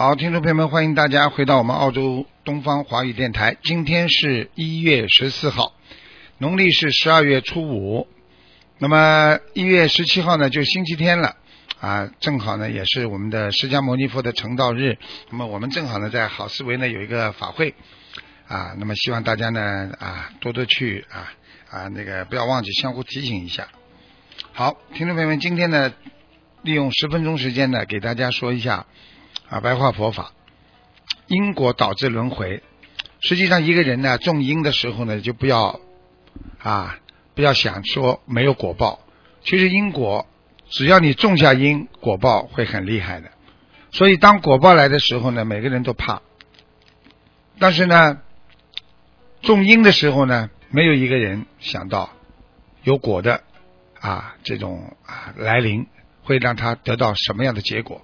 好，听众朋友们，欢迎大家回到我们澳洲东方华语电台。今天是一月十四号，农历是十二月初五。那么一月十七号呢，就星期天了啊，正好呢也是我们的释迦牟尼佛的成道日。那么我们正好呢在好思维呢有一个法会啊，那么希望大家呢啊多多去啊啊那个不要忘记相互提醒一下。好，听众朋友们，今天呢利用十分钟时间呢给大家说一下。啊，白话佛法，因果导致轮回。实际上，一个人呢种因的时候呢，就不要啊，不要想说没有果报。其实因果，只要你种下因，果报会很厉害的。所以，当果报来的时候呢，每个人都怕。但是呢，种因的时候呢，没有一个人想到有果的啊这种啊来临，会让他得到什么样的结果。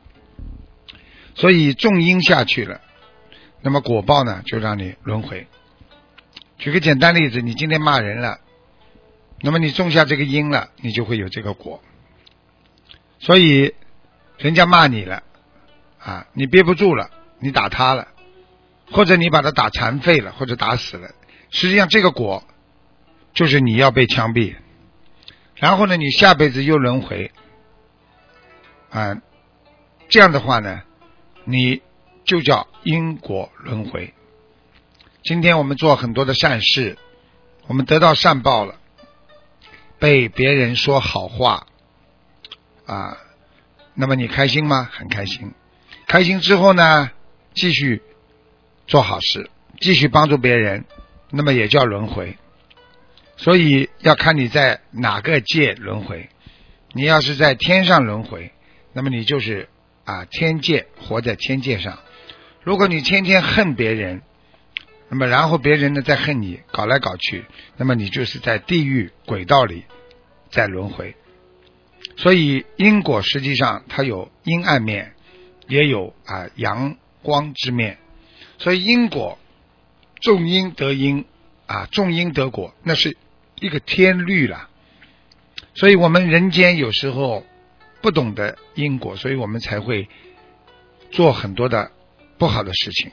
所以种因下去了，那么果报呢，就让你轮回。举个简单例子，你今天骂人了，那么你种下这个因了，你就会有这个果。所以人家骂你了啊，你憋不住了，你打他了，或者你把他打残废了，或者打死了，实际上这个果就是你要被枪毙。然后呢，你下辈子又轮回啊，这样的话呢？你就叫因果轮回。今天我们做很多的善事，我们得到善报了，被别人说好话啊，那么你开心吗？很开心。开心之后呢，继续做好事，继续帮助别人，那么也叫轮回。所以要看你在哪个界轮回。你要是在天上轮回，那么你就是。啊，天界活在天界上。如果你天天恨别人，那么然后别人呢再恨你，搞来搞去，那么你就是在地狱轨道里在轮回。所以因果实际上它有阴暗面，也有啊阳光之面。所以因果种因得因啊，种因得果，那是一个天律了。所以我们人间有时候。不懂得因果，所以我们才会做很多的不好的事情。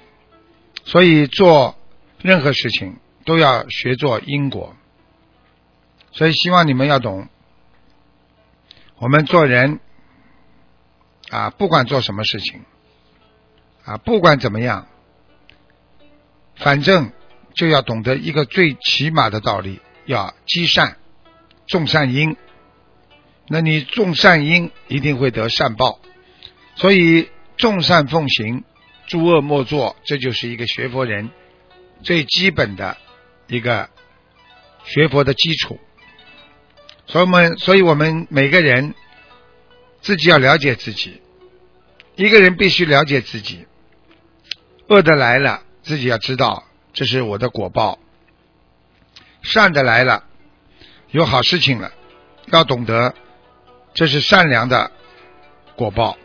所以做任何事情都要学做因果。所以希望你们要懂，我们做人啊，不管做什么事情啊，不管怎么样，反正就要懂得一个最起码的道理：要积善，种善因。那你种善因，一定会得善报。所以众善奉行，诸恶莫作，这就是一个学佛人最基本的一个学佛的基础。所以我们，所以我们每个人自己要了解自己。一个人必须了解自己，恶的来了，自己要知道这是我的果报；善的来了，有好事情了，要懂得。这是善良的果报，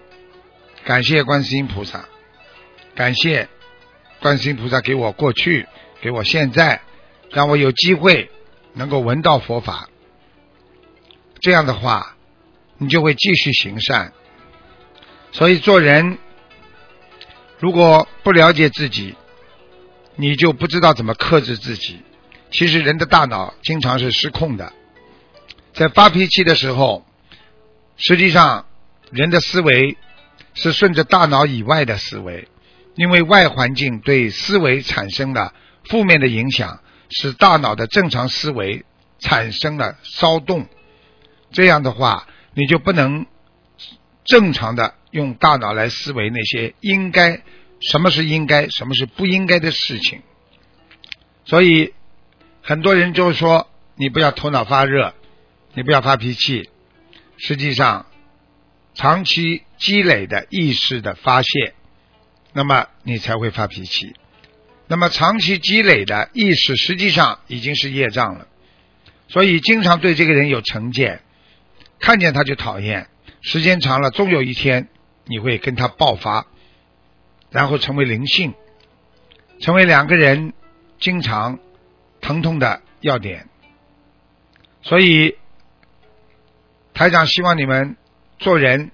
感谢观世音菩萨，感谢观世音菩萨给我过去，给我现在，让我有机会能够闻到佛法。这样的话，你就会继续行善。所以做人，如果不了解自己，你就不知道怎么克制自己。其实人的大脑经常是失控的，在发脾气的时候。实际上，人的思维是顺着大脑以外的思维，因为外环境对思维产生了负面的影响，使大脑的正常思维产生了骚动。这样的话，你就不能正常的用大脑来思维那些应该什么是应该，什么是不应该的事情。所以，很多人就说：“你不要头脑发热，你不要发脾气。”实际上，长期积累的意识的发泄，那么你才会发脾气。那么长期积累的意识实际上已经是业障了，所以经常对这个人有成见，看见他就讨厌，时间长了，终有一天你会跟他爆发，然后成为灵性，成为两个人经常疼痛的要点。所以台长希望你们做人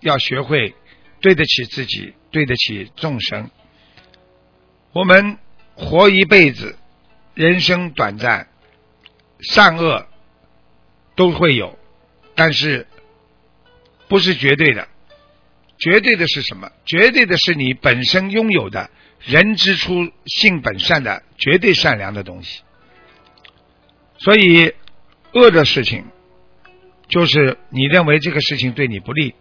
要学会对得起自己，对得起众生。我们活一辈子，人生短暂，善恶都会有，但是不是绝对的。绝对的是什么？绝对的是你本身拥有的“人之初，性本善”的绝对善良的东西。所以，恶的事情就是你认为这个事情对你不利，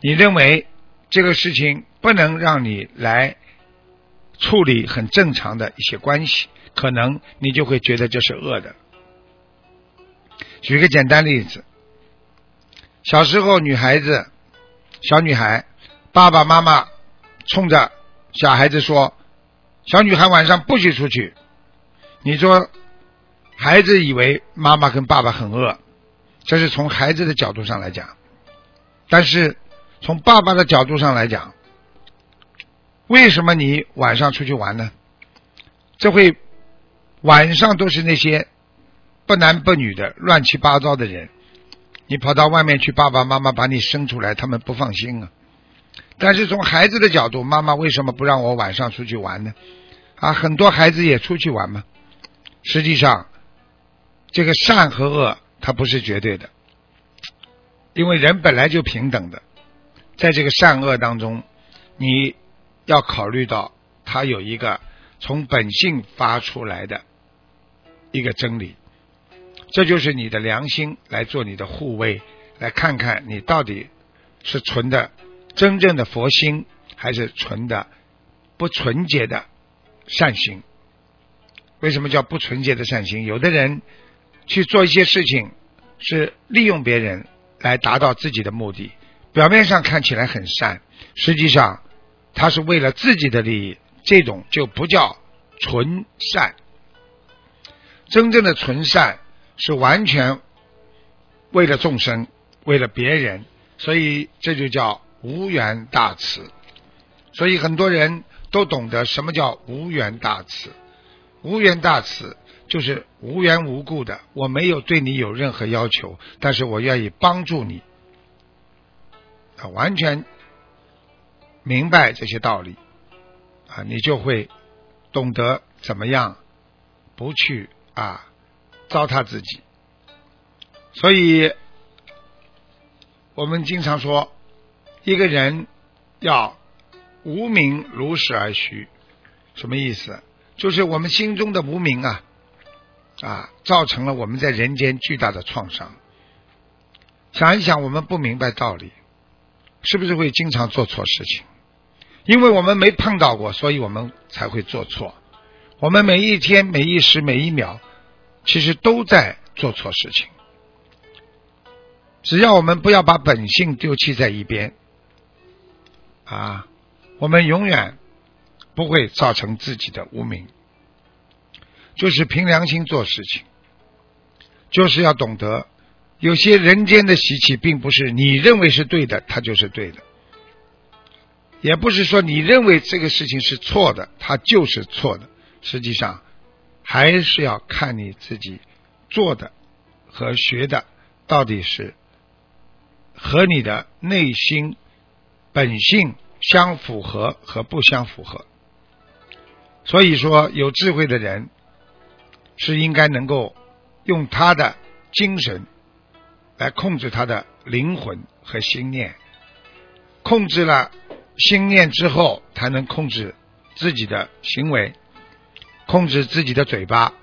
你认为这个事情不能让你来。处理很正常的一些关系，可能你就会觉得这是恶的。举个简单例子，小时候女孩子，小女孩，爸爸妈妈冲着小孩子说：“小女孩晚上不许出去。”你说，孩子以为妈妈跟爸爸很恶，这是从孩子的角度上来讲，但是从爸爸的角度上来讲。为什么你晚上出去玩呢？这会晚上都是那些不男不女的乱七八糟的人，你跑到外面去，爸爸妈妈把你生出来，他们不放心啊。但是从孩子的角度，妈妈为什么不让我晚上出去玩呢？啊，很多孩子也出去玩嘛。实际上，这个善和恶它不是绝对的，因为人本来就平等的，在这个善恶当中，你。要考虑到他有一个从本性发出来的一个真理，这就是你的良心来做你的护卫，来看看你到底是纯的真正的佛心，还是纯的不纯洁的善心。为什么叫不纯洁的善心？有的人去做一些事情，是利用别人来达到自己的目的，表面上看起来很善，实际上。他是为了自己的利益，这种就不叫纯善。真正的纯善是完全为了众生，为了别人，所以这就叫无缘大慈。所以很多人都懂得什么叫无缘大慈。无缘大慈就是无缘无故的，我没有对你有任何要求，但是我愿意帮助你，啊，完全。明白这些道理啊，你就会懂得怎么样不去啊糟蹋自己。所以，我们经常说，一个人要无名如实而虚，什么意思？就是我们心中的无名啊啊，造成了我们在人间巨大的创伤。想一想，我们不明白道理，是不是会经常做错事情？因为我们没碰到过，所以我们才会做错。我们每一天、每一时、每一秒，其实都在做错事情。只要我们不要把本性丢弃在一边，啊，我们永远不会造成自己的无名。就是凭良心做事情，就是要懂得，有些人间的习气，并不是你认为是对的，它就是对的。也不是说你认为这个事情是错的，它就是错的。实际上，还是要看你自己做的和学的到底是和你的内心本性相符合和不相符合。所以说，有智慧的人是应该能够用他的精神来控制他的灵魂和心念，控制了。心念之后，才能控制自己的行为，控制自己的嘴巴。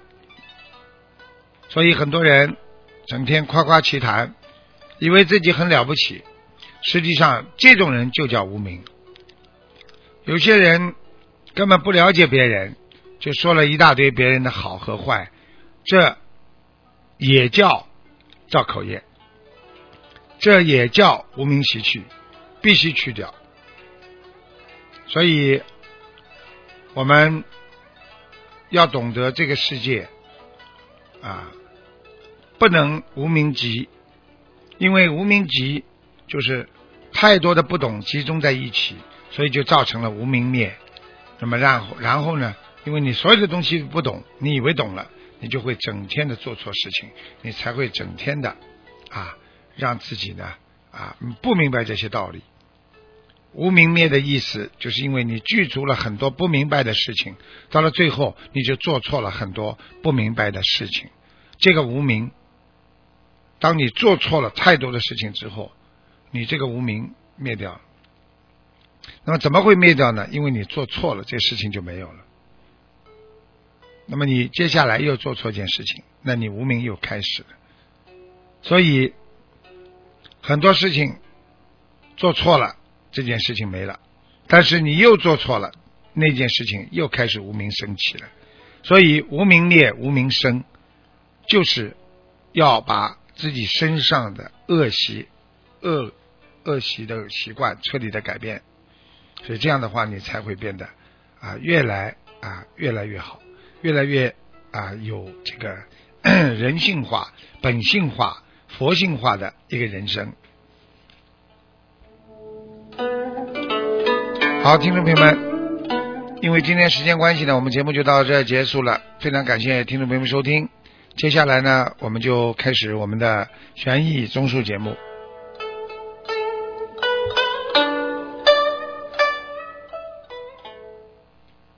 所以很多人整天夸夸其谈，以为自己很了不起，实际上这种人就叫无名。有些人根本不了解别人，就说了一大堆别人的好和坏，这也叫造口业。这也叫无名习气，必须去掉。所以，我们要懂得这个世界啊，不能无名集，因为无名集就是太多的不懂集中在一起，所以就造成了无名灭。那么，然后，然后呢？因为你所有的东西不懂，你以为懂了，你就会整天的做错事情，你才会整天的啊，让自己呢啊不明白这些道理。无明灭的意思，就是因为你具足了很多不明白的事情，到了最后你就做错了很多不明白的事情。这个无明，当你做错了太多的事情之后，你这个无明灭掉了。那么怎么会灭掉呢？因为你做错了，这事情就没有了。那么你接下来又做错一件事情，那你无名又开始了。所以很多事情做错了，这件事情没了；但是你又做错了，那件事情又开始无名升起了。所以无名灭，无名生，就是要把自己身上的恶习、恶恶习的习惯彻底的改变。所以这样的话，你才会变得啊越来啊越来越好。越来越啊，有这个 人性化、本性化、佛性化的一个人生。好，听众朋友们，因为今天时间关系呢，我们节目就到这结束了。非常感谢听众朋友们收听。接下来呢，我们就开始我们的悬疑综述节目。